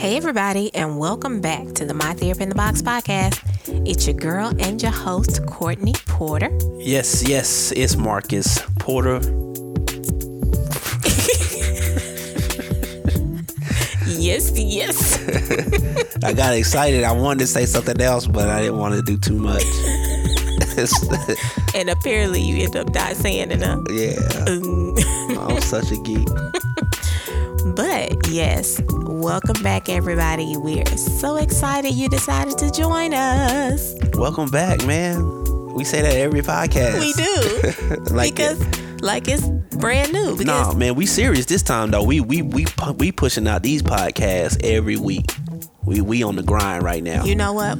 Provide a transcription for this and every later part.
Hey, everybody, and welcome back to the My Therapy in the Box podcast. It's your girl and your host, Courtney Porter. Yes, yes, it's Marcus Porter. Yes, yes. I got excited. I wanted to say something else, but I didn't want to do too much. and apparently, you end up not saying enough. yeah, I'm such a geek. But yes, welcome back, everybody. We're so excited you decided to join us. Welcome back, man. We say that every podcast. We do like because, like, it's brand new. Because No, man, we serious this time though. We we we we pushing out these podcasts every week. We we on the grind right now. You know what?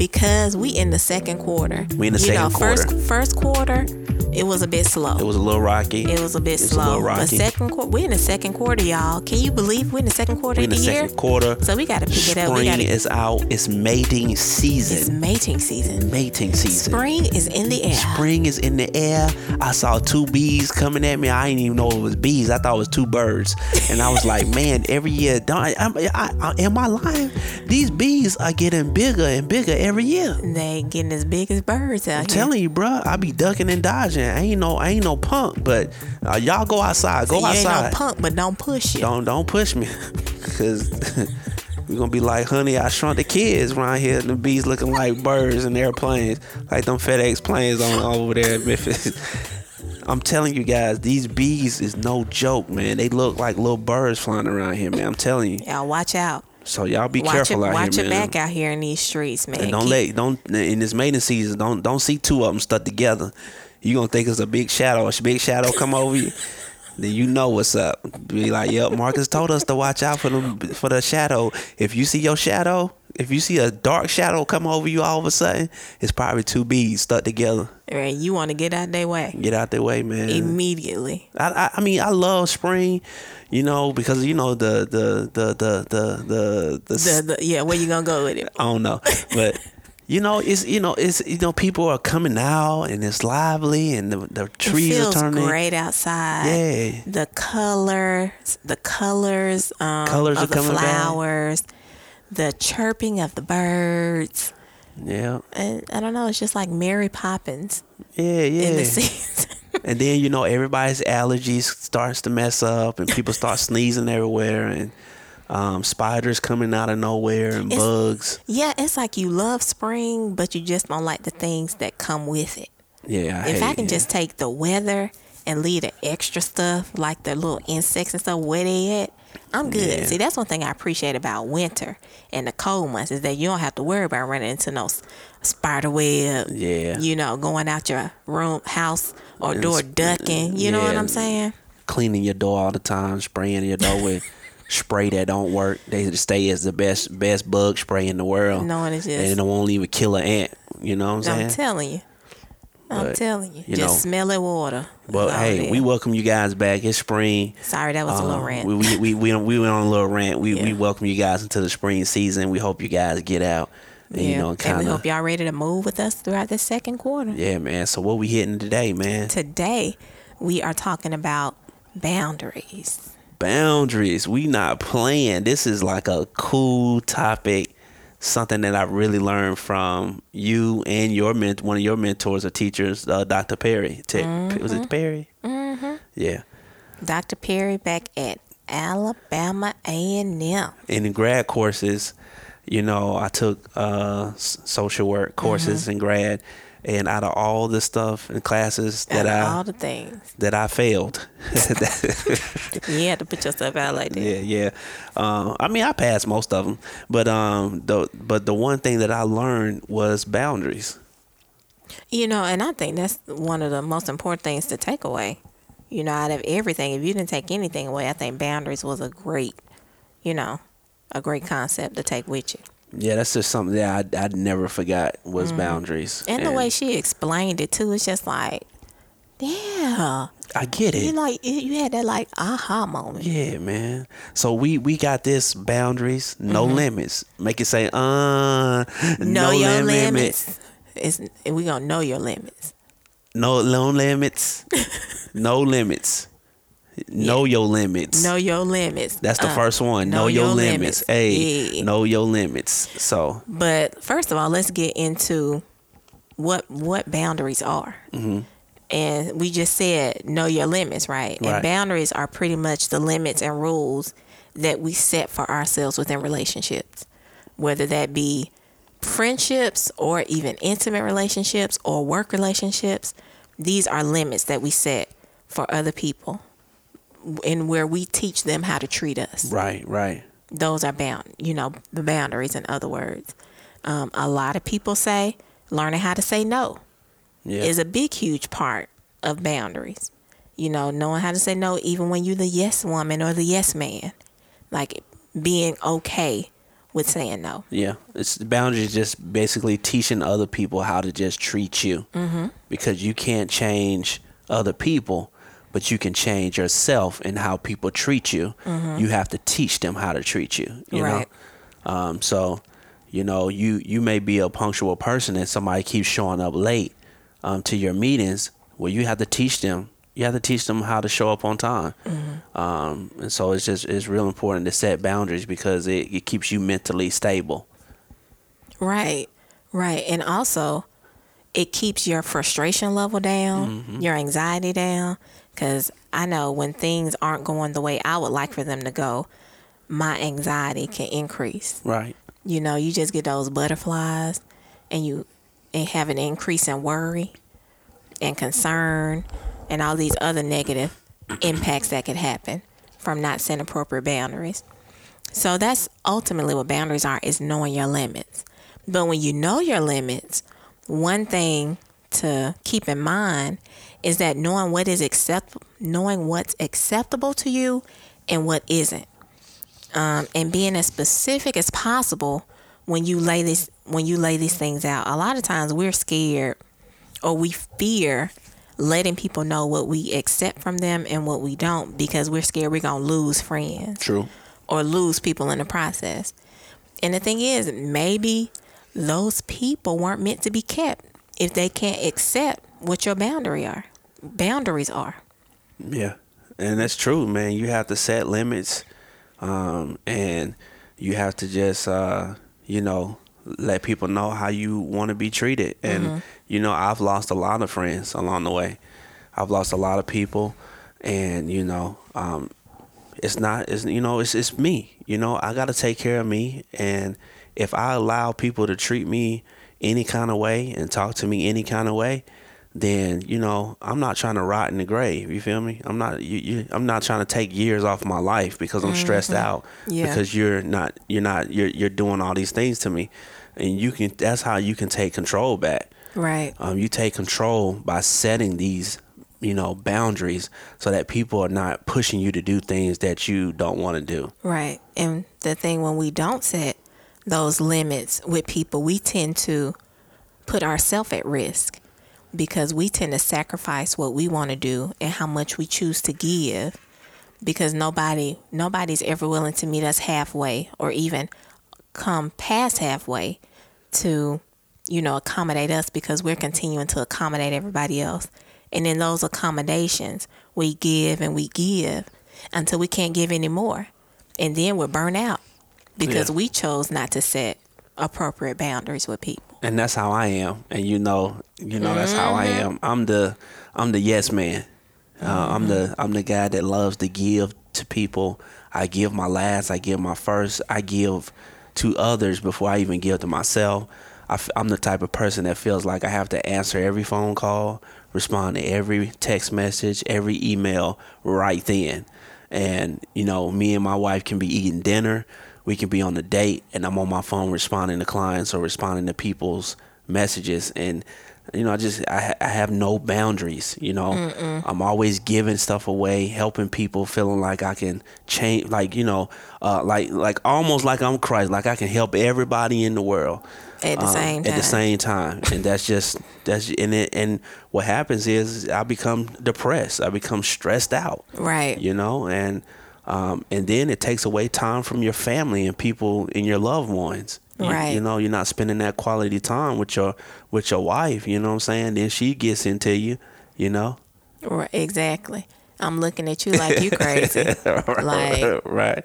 Because we in the second quarter. We in the you second know, First, quarter. first quarter, it was a bit slow. it was a little rocky. It was a bit a slow. little but second quarter, we're in the second quarter, y'all. Can you believe we're in the second quarter we of in the, the year? second quarter. So we got to pick it up. We Spring got to. is out. It's mating season. It's mating season. Mating season. Spring is in the air. Spring is in the air. I saw two bees coming at me. I didn't even know it was bees. I thought it was two birds. And I was like, man, every year, don't, I, I, I, am I lying? These bees are getting bigger and bigger every year. They getting as big as birds out I'm here. telling you, bruh, I be ducking and dodging. I ain't no, I ain't no punk, but uh, y'all go outside. Go you ain't outside. no punk, but don't push you. Don't don't push me, cause we gonna be like, honey, I shrunk the kids around here. And the bees looking like birds and airplanes, like them FedEx planes on over there in Memphis. I'm telling you guys, these bees is no joke, man. They look like little birds flying around here, man. I'm telling you. Y'all watch out. So y'all be Watch careful your, out watch here, your back out here in these streets, man. And don't Keep- let don't in this mating season. Don't don't see two of them stuck together. You gonna think it's a big shadow. A big shadow come over you. Then you know what's up. Be like, yep. Marcus told us to watch out for them for the shadow. If you see your shadow, if you see a dark shadow come over you all of a sudden, it's probably two bees stuck together. Right, you want to get out their way Get out their way, man. immediately. I, I I mean I love spring, you know, because you know the the the the the the, the, The, the, yeah, where you gonna go with it? I don't know, but you know, it's you know, it's you know, people are coming out and it's lively and the, the trees it are feels turning. great outside. Yeah. The colors, the colors, um, Colors of are the back. The chirping of the birds. Yeah, And I don't know, it's just like Mary Poppins yeah, in yeah. the season. and then you know, everybody's allergies starts to mess up and people start sneezing everywhere and um, spiders coming out of nowhere and It's- bugs. yeah, it's like you love spring, but you just don't like the things that come with it. Yeah, I if I can it. just take the weather and leave the extra stuff like the little insects and stuff where they at, I'm good. Yeah. See, that's one thing I appreciate about winter and the cold months is that you don't have to worry about running into no spider web. Yeah. You know, going out your room, house, or And door ducking. You know what. I'm saying? cleaning your door all the time, spraying your door with spray that don't work. They stay as the best best bug spray in the world. Knowing it's just- and it won't even kill an ant. You know what I'm saying? I'm telling you. I'm But, telling you. you just know, smell it water. But hey, it we welcome you guys back. It's spring. Sorry, that was a little Uh, rant. We, we, we, we, we went on a little rant. We, we welcome you guys into the spring season. We hope you guys get out. And, you know, and kind we of. hope y'all ready to move with us throughout the second quarter. Yeah, man. So what we hitting today, man? Today, we are talking about boundaries. boundaries. We not playing. This is like a cool topic. Something that I really learned from you and your ment- one of your mentors or teachers, uh, Dr. Perry. Te- Was it Perry? Mm-hmm. Yeah. Dr. Perry back at Alabama A&M. And in grad courses, you know, I took uh, social work courses in grad, and out of all the stuff and classes that I all the things. that I failed. You had to put yourself out like that. Yeah, yeah. Um, I mean, I passed most of them, but um, the but the one thing that I learned was boundaries. You know, and I think that's one of the most important things to take away. You know, out of everything, if you didn't take anything away, I think boundaries was a great, you know, a great concept to take with you. Yeah, that's just something that I I never forgot was boundaries. And the way she explained it too, it's just like, yeah, I get it. you like you had that like aha moment. Yeah, man. So we we got this boundaries, no limits. Make it say, uh, Mm-hmm. Know no your limit, limits. It's we gonna know your limits. no no limits, no limits. Know your limits. Know your limits. That's the Uh, first one. Know, your, limits. Hey, Yeah. know your limits. So But first of all, let's get into what what boundaries are. Mm-hmm. And we just said know your limits, right? Right. And boundaries are pretty much the limits and rules that we set for ourselves within relationships, whether that be friendships or even intimate relationships or work relationships. These are limits that we set for other people, and where we teach them how to treat us right, right. those are bound you know the boundaries in other words um, a lot of people say learning how to say no Yeah. is a big huge part of boundaries you know knowing how to say no even when you're the yes woman or the yes man like being okay with saying no Yeah, it's the boundaries. Just basically teaching other people how to just treat you, mm-hmm. because you can't change other people, but you can change yourself and how people treat you. You have to teach them how to treat you. You Right. know, um, so you know you you may be a punctual person and somebody keeps showing up late um, to your meetings. Well, you have to teach them. You have to teach them how to show up on time. Um, and so it's just it's real important to set boundaries because it, it keeps you mentally stable. Right, right. And also, it keeps your frustration level down, your anxiety down. Because I know when things aren't going the way I would like for them to go, my anxiety can increase. Right. You know, you just get those butterflies and you and have an increase in worry and concern and all these other negative impacts that could happen from not setting appropriate boundaries. So that's ultimately what boundaries are is knowing your limits. But when you know your limits, one thing to keep in mind is that knowing what is accept knowing what's acceptable to you and what isn't. Um, and being as specific as possible when you lay this when you lay these things out. A lot of times we're scared or we fear letting people know what we accept from them and what we don't because we're scared we're gonna lose friends True. or lose people in the process. And the thing is, maybe those people weren't meant to be kept if they can't accept what your boundary are. Boundaries are. Yeah, and that's true, man. You have to set limits, um, and you have to just, uh, you know, let people know how you want to be treated. And you know, I've lost a lot of friends along the way. I've lost a lot of people, and you know, um, it's not, it's you know, it's it's me. You know, I got to take care of me, and if I allow people to treat me any kind of way and talk to me any kind of way, then you know I'm not trying to rot in the grave. You feel me? I'm not. You, you, I'm not trying to take years off my life because I'm stressed out. Yeah. Because you're not. You're not. You're you're doing all these things to me, and you can. That's how you can take control back. Right. Um, you take control by setting these, you know, boundaries so that people are not pushing you to do things that you don't want to do. Right. And the thing when we don't set those limits with people, we tend to put ourselves at risk because we tend to sacrifice what we want to do and how much we choose to give because nobody nobody's ever willing to meet us halfway or even come past halfway to you know accommodate us because we're continuing to accommodate everybody else. And in those accommodations we give and we give until we can't give anymore. And then we're burnt out because Yeah. we chose not to set appropriate boundaries with people and that's how I am. And you know, you know that's how I am. I'm the I'm the yes man. Uh, I'm the I'm the guy that loves to give to people. I give my last. I give my first. I give to others before I even give to myself. I f- I'm the type of person that feels like I have to answer every phone call, respond to every text message, every email right then. And you know, me and my wife can be eating dinner we can be on a date and I'm on my phone responding to clients or responding to people's messages. And you know I just I, ha- I have no boundaries you know. I'm always giving stuff away helping people feeling like I can change like you know uh, like like almost like I'm Christ like I can help everybody in the world at the um, same time at the same time. And that's just that's and it and what happens is I become depressed. I become stressed out. Right. You know and um, and then it takes away time from your family and people and your loved ones Right. you know you're not spending that quality time with your with your wife you know what i'm saying then she gets into you you know Right, exactly. I'm looking at you like you crazy. like right.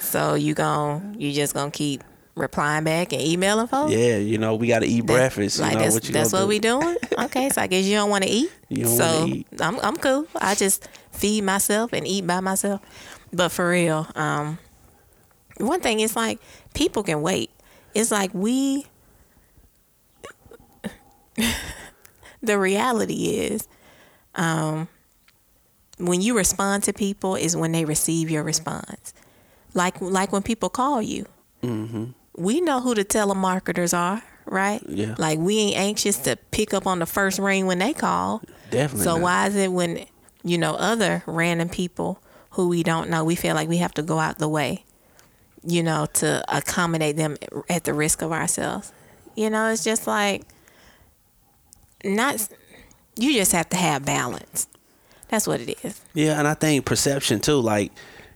so you gon' you just gonna keep replying back and emailing folks? Yeah, you know, we got to eat breakfast. Like you know, that's, what that's what do? we doing? Okay, so I guess you don't want to eat. You don't so eat. I'm I'm cool. I just feed myself and eat by myself. But for real, um, one thing is like people can wait. It's like we. the reality is, um, when you respond to people is when they receive your response. Like like when people call you we know who the telemarketers are, right? Yeah. Like we ain't anxious to pick up on the first ring when they call. Definitely. So not. why is it when you know other random people who we don't know, we feel like we have to go out the way, you know, to accommodate them at the risk of ourselves? You know, it's just like not. You just have to have balance. That's what it is. Yeah, and I think perception too. Like,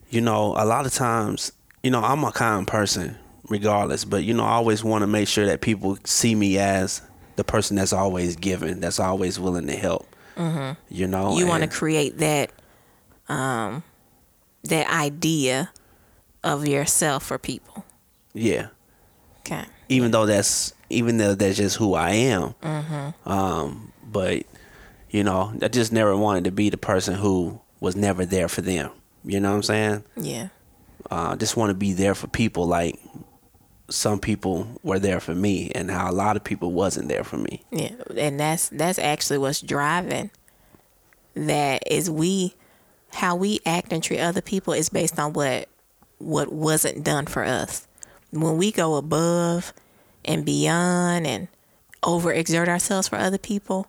you know, a lot of times, you know, I'm a kind person, regardless. But you know, I always want to make sure that people see me as the person that's always giving, that's always willing to help. Mm-hmm. You know, you want to create that um that idea of yourself for people yeah. okay Even though that's even though that's just who I am. Mm-hmm. Um, but you know, I just never wanted to be the person who was never there for them. You know what I'm saying? yeah uh, just want to be there for people like some people were there for me and how a lot of people wasn't there for me. Yeah and that's that's actually what's driving that is we how we act and treat other people is based on what what wasn't done for us. When we go above and beyond and overexert ourselves for other people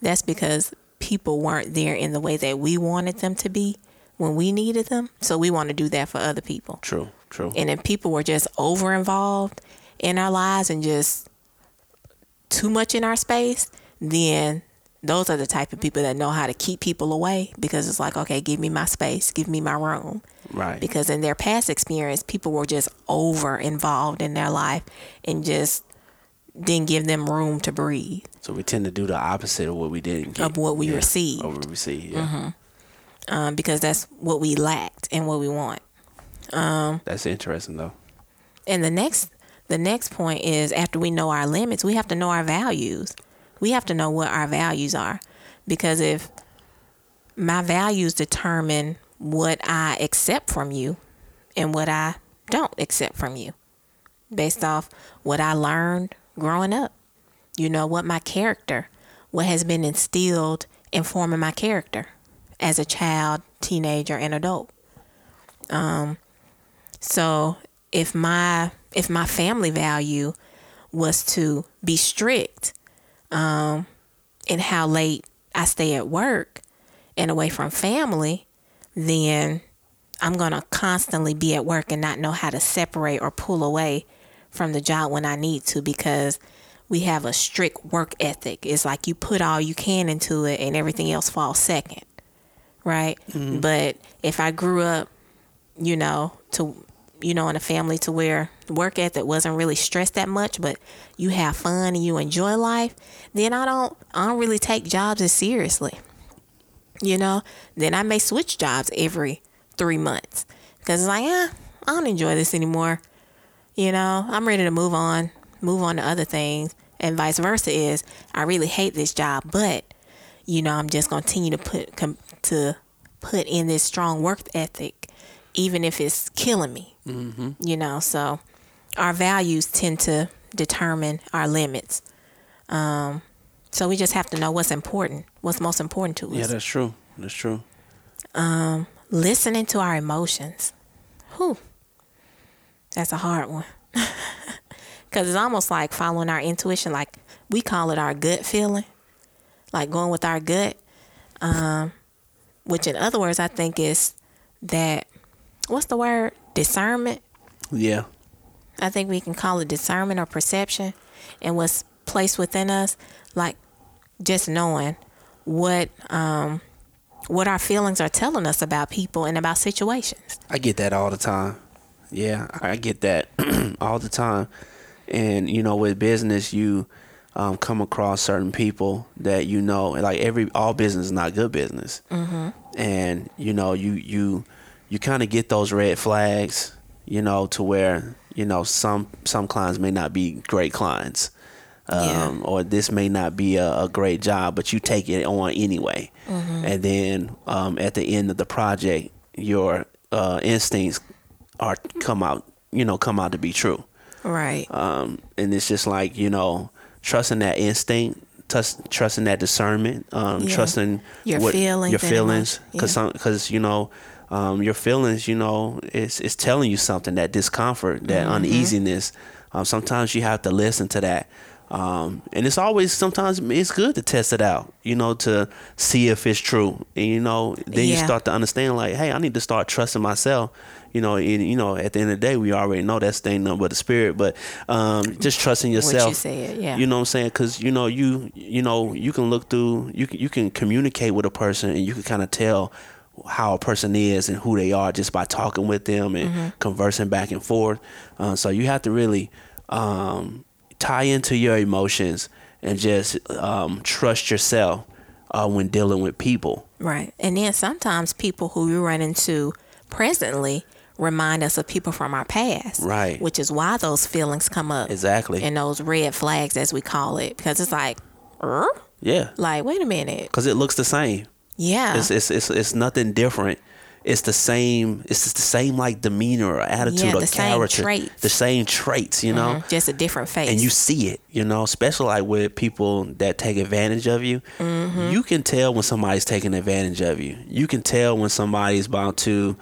that's because people weren't there in the way that we wanted them to be when we needed them. So we want to do that for other people. True true and if people were just over involved in our lives and just too much in our space, then those are the type of people that know how to keep people away because it's like, okay, give me my space, give me my room. right Because in their past experience, people were just over involved in their life and just didn't give them room to breathe so we tend to do the opposite of what we didn't get of what we yeah. received Of what we received yeah um, because that's what we lacked and what we want. Um, that's interesting though And the next the next point is after we know our limits, we have to know our values. We have to know what our values are. Because if my values determine what I accept from you and what I don't accept from you based off what I learned growing up. You know, what my character, what has been instilled in forming my character as a child, teenager, and adult. Um, So if my if my family value was to be strict um, in how late I stay at work and away from family, then I'm gonna constantly be at work and not know how to separate or pull away from the job when I need to because we have a strict work ethic. It's like you put all you can into it and everything else falls second. Right? But if I grew up you know, to you know, in a family to where work ethic wasn't really stressed that much, but you have fun and you enjoy life, then I don't I don't really take jobs as seriously. You know, then I may switch jobs every three months because it's like, yeah, I don't enjoy this anymore. You know, I'm ready to move on, move on to other things, and vice versa. Is I really hate this job, but you know, I'm just gonna continue to put com- to put in this strong work ethic, even if it's killing me. Mm-hmm. You know, so our values tend to determine our limits. Um, so we just have to know what's important, what's most important to us. yeah that's true that's true Listening to our emotions. Whew. That's a hard one. Because it's almost like following our intuition. Like we call it our gut feeling, like going with our gut. Um, which, in other words, I think is that what's the word? Discernment. yeah I think we can call it discernment or perception, and what's placed within us, like just knowing what um, what our feelings are telling us about people and about situations. I get that all the time. Yeah, I get that all the time. And you know, with business, you um, come across certain people that you know, like every all business is not good business. Mm-hmm. and you know you you you kind of get those red flags, you know, to where you know some some clients may not be great clients. Um, Yeah. or this may not be a, a great job, but you take it on anyway. And then um, at the end of the project, your uh, instincts are come out, you know, come out to be true. Right. Um, and it's just like you know, trusting that instinct, trust, trusting that discernment, um, Yeah. trusting Your what, feelings your feelings, emotion- because yeah. because you know. Um, your feelings, you know, it's it's telling you something. That discomfort, that Mm-hmm. uneasiness. Um, sometimes you have to listen to that, um, and it's always sometimes it's good to test it out. You know, to see if it's true, and you know, then you start to understand. Like, hey, I need to start trusting myself. You know, and, you know, at the end of the day, we already know that's thing nothing but the spirit. But um, just trusting What you yourself. said, yeah. You know what I'm saying? Because you know, you you know, you can look through. You can you can communicate with a person, and you can kind of tell how a person is and who they are just by talking with them and Mm-hmm. conversing back and forth. Uh, so you have to really um, tie into your emotions and just um, trust yourself uh, when dealing with people. Right. And then sometimes people who you run into presently remind us of people from our past. Right. Which is why those feelings come up. Exactly. And those red flags, as we call it, because it's like, er? yeah, like, wait a minute. because it looks the same. Yeah. It's, it's it's it's nothing different. It's the same. It's just the same like demeanor or attitude Yeah, or the same character. traits. The same traits, you know. Mhm. Just a different face. And you see it, you know, especially like with people that take advantage of you. Mm-hmm. You can tell when somebody's taking advantage of you. You can tell when somebody's about to,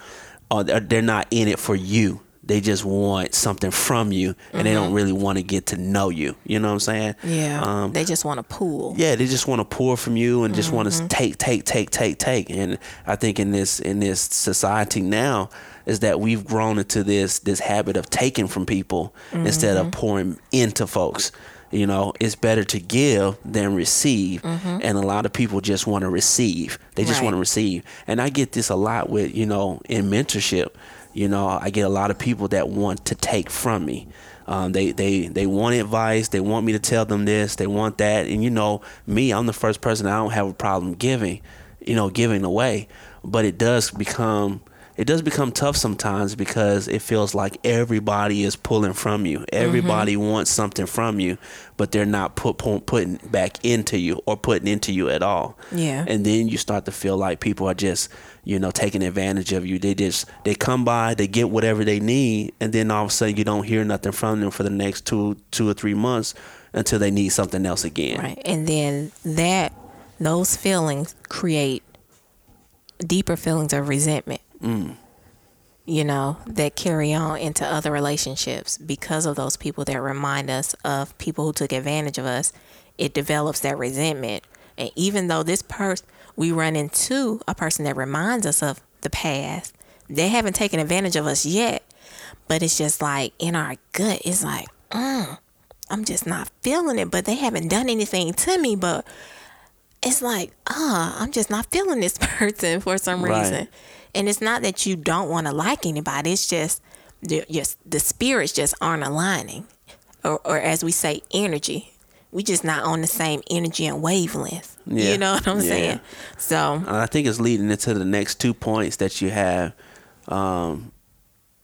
or they're they're not in it for you. They just want something from you, and they don't really want to get to know you. You know what I'm saying? Mm-hmm. yeah. Um, they just want to pull. yeah, they just want to pour from you and just want Mm-hmm. to take, take, take, take, take. And I think in this in this society now is that we've grown into this this habit of taking from people instead Mm-hmm. of pouring into folks. You know, it's better to give than receive, and a lot of people just want to receive. They just Mm-hmm. Right. want to receive, and I get this a lot with you know in mentorship. You know, I get a lot of people that want to take from me. Um, they they they want advice. They want me to tell them this. They want that. And you know, me, I'm the first person. I don't have a problem giving, you know, giving away. But it does become it does become tough sometimes because it feels like everybody is pulling from you. Everybody mm-hmm. wants something from you, but they're not put, pu- putting back into you or putting into you at all. Yeah. And then you start to feel like people are just, you know, taking advantage of you. They just they come by, they get whatever they need, and then all of a sudden you don't hear nothing from them for the next two two or three months until they need something else again. Right. And then that, those feelings create deeper feelings of resentment. You know, that carry on into other relationships because of those people that remind us of people who took advantage of us. It develops that resentment. And even though this person, we run into a person that reminds us of the past, they haven't taken advantage of us yet. But it's just like in our gut, it's like, mm, I'm just not feeling it. But they haven't done anything to me. But it's like, ah, I'm just not feeling this person for some Right. reason. And it's not that you don't want to like anybody. It's just the, just the spirits just aren't aligning, or, or as we say, energy. We just not on the same energy and wavelength. Yeah. You know what I'm Yeah. saying? So I think it's leading into the next two points that you have um,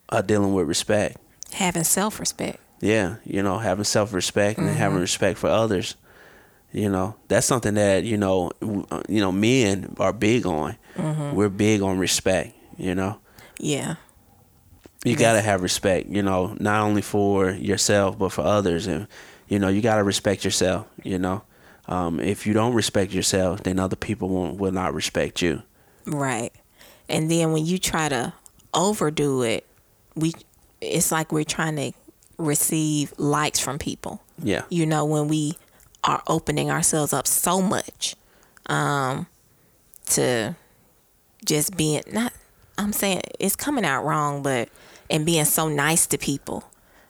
are dealing with respect. having self respect. Yeah, you know, having self respect and having respect for others. You know, that's something that you know, uh, you know, men are big on. We're big on respect. You know, Yeah. you gotta have respect. You know, not only for yourself but for others, and you know, you gotta respect yourself. You know, um, if you don't respect yourself, then other people won't will not respect you. Right. And then when you try to overdo it, we it's like we're trying to receive likes from people. Yeah, You know, when we are opening ourselves up so much um to just being not I'm saying it's coming out wrong, but and being so nice to people.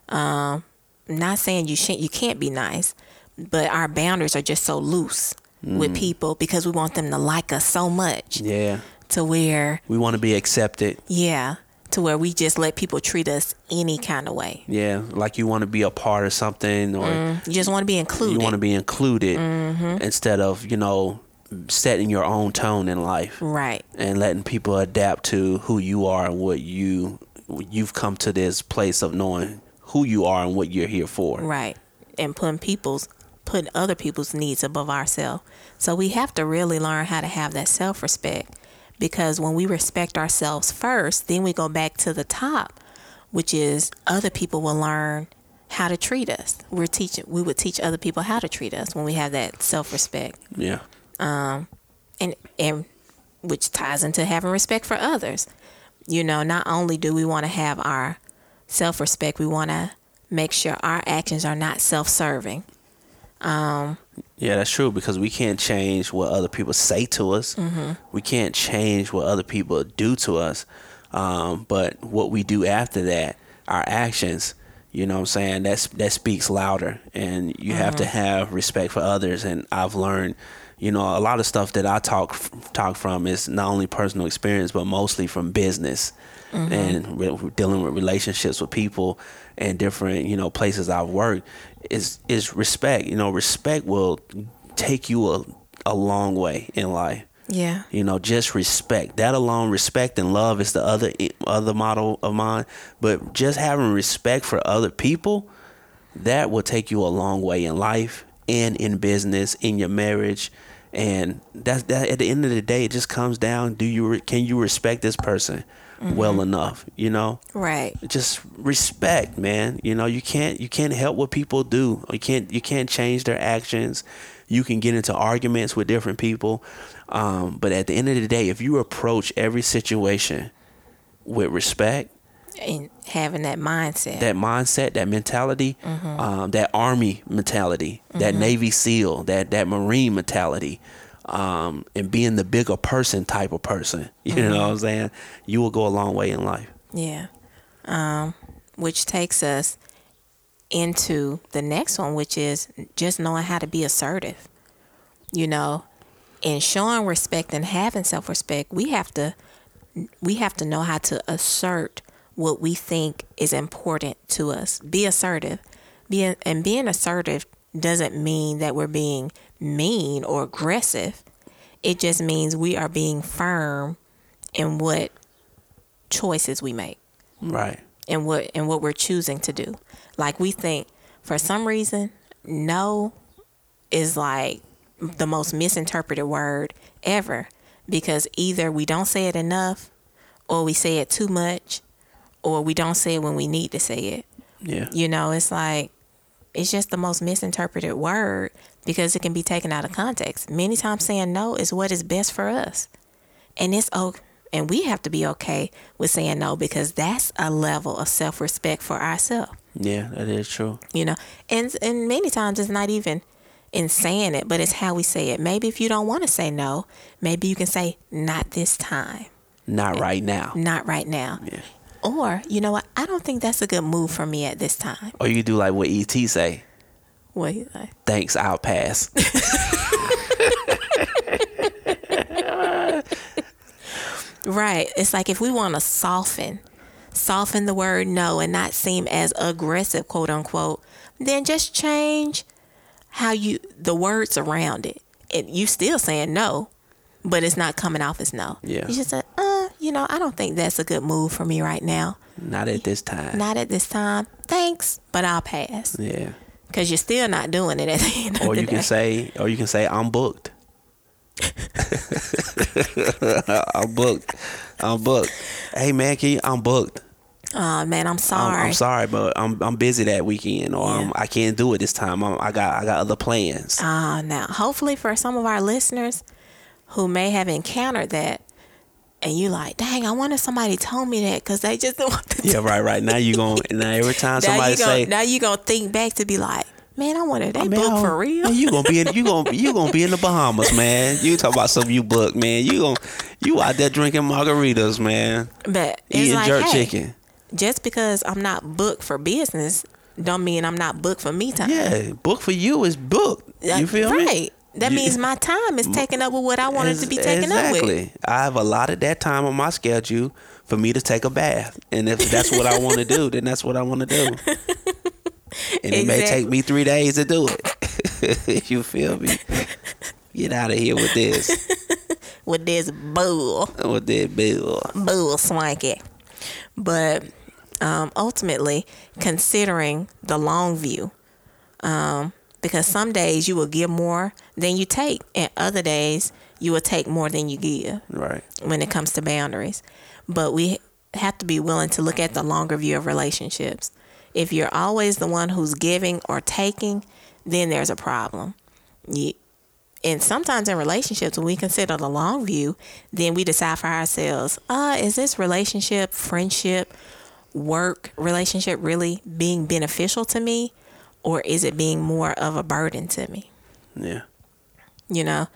Um not saying you shouldn't you can't be nice, but our boundaries are just so loose with people because we want them to like us so much yeah. to where We want to be accepted. yeah to where we just let people treat us any kind of way Yeah, like you want to be a part of something, or you just want to be included you want to be included Mm-hmm. instead of you know setting your own tone in life Right. and letting people adapt to who you are and what you you've come to this place of knowing who you are and what you're here for. Right. And putting people's putting other people's needs above ourselves. So we have to really learn how to have that self respect. Because when we respect ourselves first, then we go back to the top, which is other people will learn how to treat us. We're teaching we would teach other people how to treat us when we have that self respect. Yeah. Um and and which ties into having respect for others. You know, not only do we want to have our self respect, we want to make sure our actions are not self serving. Yeah, that's true because we can't change what other people say to us. We can't change what other people do to us. Um, but what we do after that, our actions, you know what I'm saying, that's that speaks louder and you have to have respect for others and I've learned you know a lot of stuff that I talk talk from is not only personal experience but mostly from business Mm-hmm. and re- dealing with relationships with people and different you know places I've worked is is respect. You know, respect will take you a a long way in life. Yeah. You know, just respect. That alone, respect and love is the other other model of mine. But just having respect for other people, that will take you a long way in life and in business, in your marriage. And that's that. At the end of the day, it just comes down: Do you can you respect this person well enough? You know, Right. just respect, man. You know, you can't you can't help what people do. You can't you can't change their actions. You can get into arguments with different people, um, but at the end of the day, if you approach every situation with respect, And having that mindset. that mindset, that mentality, um, that army mentality, that Navy SEAL, that that Marine mentality, um, and being the bigger person type of person, you know what I'm saying? You will go a long way in life. Yeah. Um, which takes us into the next one, which is just knowing how to be assertive. You know, in showing respect and having self respect, we have to we have to know how to assert what we think is important to us. Be assertive. Being and being assertive doesn't mean that we're being mean or aggressive. It just means we are being firm in what choices we make Right. and what and what we're choosing to do. Like we think for some reason no is like the most misinterpreted word ever because either we don't say it enough or we say it too much or we don't say it when we need to say it. Yeah. You know, it's like it's just the most misinterpreted word because it can be taken out of context. Many times saying no is what is best for us. And it's okay and we have to be okay with saying no because that's a level of self-respect for ourselves, Yeah, that is true. you know. And and many times it's not even in saying it, but it's how we say it. Maybe if you don't want to say no, maybe you can say not this time, Not right now. not right now. Yeah. Or, you know what? I don't think that's a good move for me at this time. Or you do like what ET say. What you like? Thanks, I'll pass. Right. It's like if we want to soften, soften the word no and not seem as aggressive, quote unquote, then just change how you the words around it. And you still saying no, but it's not coming off as no. Yeah. You just say, uh, you know, I don't think that's a good move for me right now. Not at this time. Not at this time. Thanks, but I'll pass. yeah. Because you're still not doing it at the end of Or the you day. can say or you can say I'm booked. I'm booked. I'm booked. Hey man, can you, I'm booked. oh man, I'm I'm, sorry. I'm sorry, but I'm I'm busy that weekend, or Yeah. I'm, I can't do it this time. I'm, I got I got other plans. Ah, now, hopefully, for some of our listeners who may have encountered that, and you like, dang, I wanted somebody told me that because they just don't want to. yeah, right, right. Now you going now every time now somebody gonna, say, now you gonna think back to be like, man, I wanted they Man, booked I for real. Man, you gonna be in you gonna you gonna be in the Bahamas, man. You talk about some you book, man. You gonna you out there drinking margaritas, man. but it's Eating like, jerk hey, chicken. just because I'm not booked for business, don't mean I'm not booked for me time. Yeah, book for you is booked. You feel right. me? That You- means my time is taken up with what I wanted to be taken up with. exactly. I have allotted that time on my schedule for me to take a bath, and if that's what I want to do, then that's what I want to do. And it may take me three days to do it. you feel me? Get out of here with this. with this bull. with this bull. bull swanky. But um, ultimately, considering the long view, um, because some days you will give more than you take, and other days you will take more than you give Right. when it comes to boundaries. But we have to be willing to look at the longer view of relationships. If you're always the one who's giving or taking, then there's a problem. You, and sometimes in relationships, when we consider the long view, then we decide for ourselves, uh, is this relationship, friendship, work relationship really being beneficial to me? Or is it being more of a burden to me? Yeah. You know,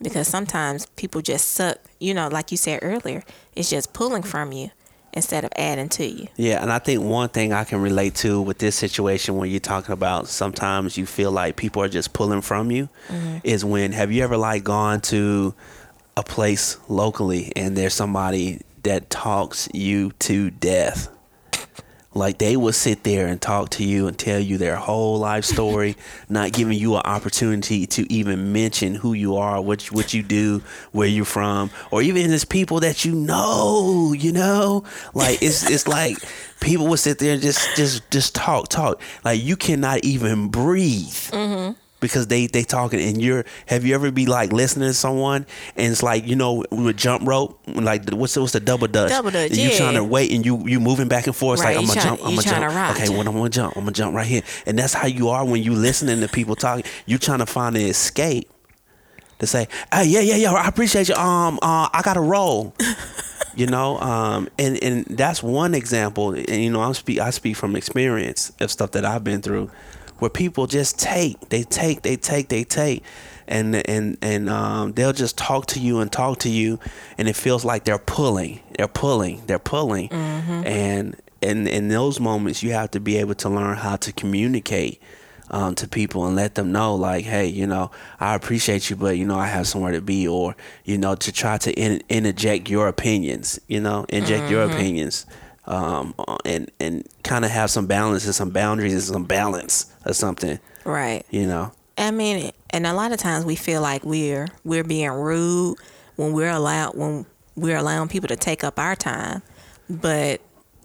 because sometimes people just suck, you know, like you said earlier, it's just pulling from you instead of adding to you. Yeah, and I think one thing I can relate to with this situation when you're talking about sometimes you feel like people are just pulling from you mm-hmm. is when have you ever like gone to a place locally and there's somebody that talks you to death? Like they will sit there and talk to you and tell you their whole life story, not giving you an opportunity to even mention who you are, what you, what you do, where you're from, or even it's people that you know. You know, like it's it's like people will sit there and just just just talk talk. Like you cannot even breathe mm-hmm. Because they they talking and you're have you ever be like listening to someone and it's like you know with jump rope like what's the, what's the double dutch? Double dutch, you yeah. trying to wait and you you moving back and forth Right, like I'm gonna jump I'm gonna jump. okay when I'm gonna jump I'm gonna jump right here. And that's how you are when you listening to people talking you trying to find an escape to say hey yeah yeah yeah I appreciate you. Um uh I gotta roll you know um and and that's one example and you know i'm speak i speak from experience of stuff that i've been through where people just take they take they take they take and and and um they'll just talk to you and talk to you and it feels like they're pulling they're pulling they're pulling. And and in those moments you have to be able to learn how to communicate um, to people and let them know like hey you know i appreciate you but you know i have somewhere to be or you know to try to in, interject your opinions you know inject your opinions um, and and kind of have some balance and some boundaries and some balance or something Right. you know I mean, and a lot of times we feel like we're we're being rude when we're allowed when we're allowing people to take up our time, but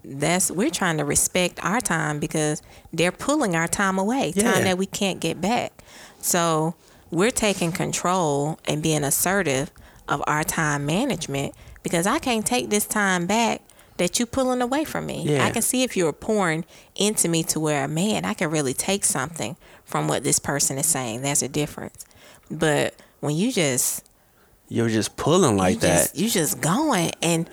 that's we're trying to respect our time because they're pulling our time away, Yeah. time that we can't get back. So we're taking control and being assertive of our time management because I can't take this time back that you pulling away from me. Yeah. I can see if you're pouring into me to where, man, I can really take something from what this person is saying. There's a difference. But when you just you're just pulling like you that just, you just going and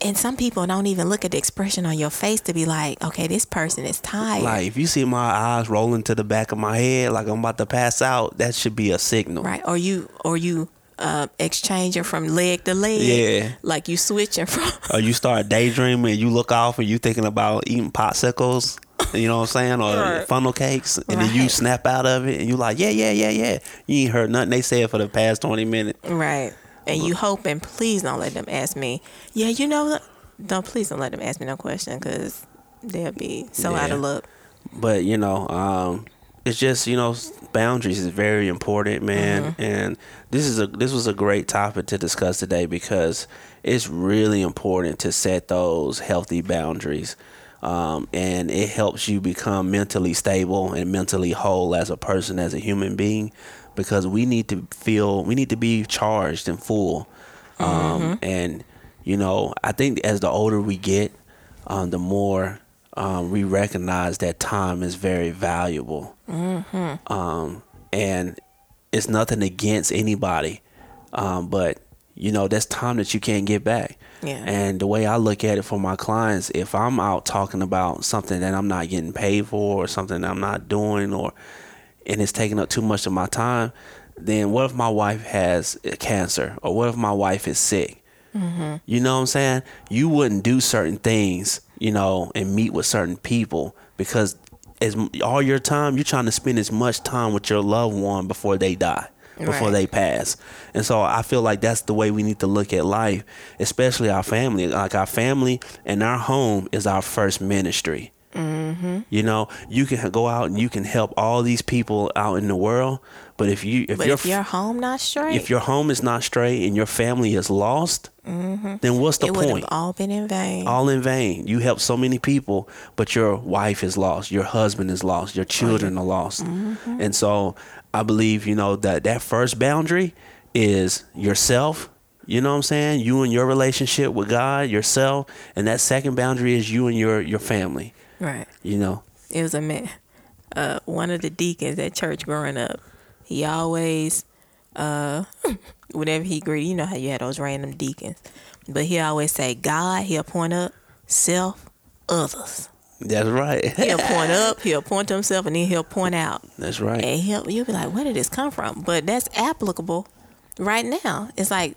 and some people don't even look at the expression on your face to be like, okay, this person is tired. like if you see my eyes rolling to the back of my head like i'm about to pass out that should be a signal right. Or you or you uh exchanging from leg to leg. Yeah. Like you switching from or you start daydreaming and you look off and you thinking about eating popsicles you know what I'm saying or Right. funnel cakes and then you snap out of it and you like yeah yeah yeah yeah you ain't heard nothing they said for the past 20 minutes Right. And you hoping, please don't let them ask me. Yeah, you know, don't please don't let them ask me no question because they'll be so out of luck. but you know um it's just you know boundaries is very important man. And this is a this was a great topic to discuss today because it's really important to set those healthy boundaries. Um, and it helps you become mentally stable and mentally whole as a person as a human being because we need to feel we need to be charged and full. Um, and you know i think as the older we get um, the more um, we recognize that time is very valuable. Um, and it's nothing against anybody, um, but you know that's time that you can't get back. Yeah. And the way I look at it for my clients, if I'm out talking about something that I'm not getting paid for, or something that I'm not doing, or and it's taking up too much of my time, then what if my wife has cancer, or what if my wife is sick? Mm-hmm. You know what I'm saying? You wouldn't do certain things, you know, and meet with certain people because as all your time you're trying to spend as much time with your loved one before they die, before Right. they pass. And so I feel like that's the way we need to look at life, especially our family. Like our family and our home is our first ministry. Mm-hmm. You know, you can go out and you can help all these people out in the world, but if you if if your home not straight, if your home is not straight and your family is lost, then what's the Mm-hmm. it point? all been in vain. all in vain. You help so many people, but your wife is lost, your husband is lost, your children are lost. Mm-hmm. And so I believe, you know, that that first boundary is yourself. You know what I'm saying? You and your relationship with God, yourself, and that second boundary is you and your your family. right. You know, It was a man. Uh, one of the deacons at church growing up. He always, uh, whenever he greeted, you know how you had those random deacons, but he always say God. He'll point up, self, others. that's right. He'll point up, he'll point to himself, and then he'll point out. that's right. And he'll you'll be like, where did this come from? But that's applicable right now. It's like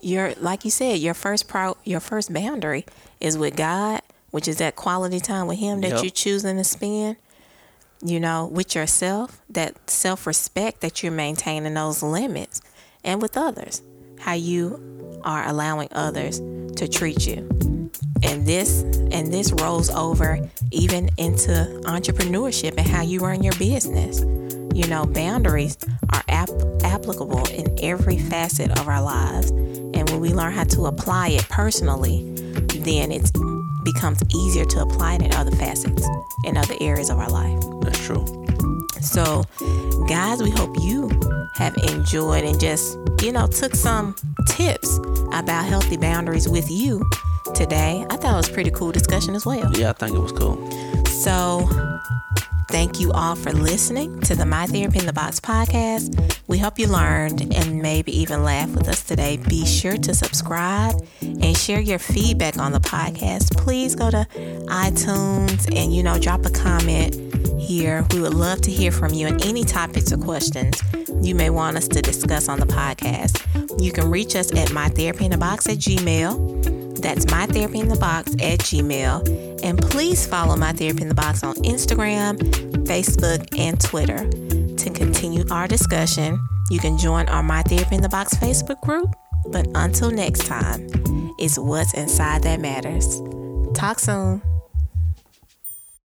your like you said, your first pro your first boundary is with God, which is that quality time with him that Yep. you're choosing to spend. You know, with yourself, that self respect that you're maintaining those limits, and with others, how you are allowing others to treat you and this and this rolls over even into entrepreneurship and how you run your business you know boundaries are ap- applicable in every facet of our lives and when we learn how to apply it personally then it becomes easier to apply it in other facets in other areas of our life That's true. so, guys, we hope you have enjoyed and just, you know, took some tips about healthy boundaries with you today. I thought it was a pretty cool discussion as well. Yeah, I think it was cool. So, thank you all for listening to the My Therapy in the Box podcast. We hope you learned and maybe even laughed with us today. Be sure to subscribe and share your feedback on the podcast. Please go to iTunes and, you know, drop a comment here. We would love to hear from you and any topics or questions you may want us to discuss on the podcast. You can reach us at mytherapyinthebox at gmail. That's my therapy in the box at gmail. And please follow my therapy in the box on Instagram, Facebook, and Twitter. To continue our discussion, you can join our My Therapy in the Box Facebook group. But until next time, it's what's inside that matters. Talk soon.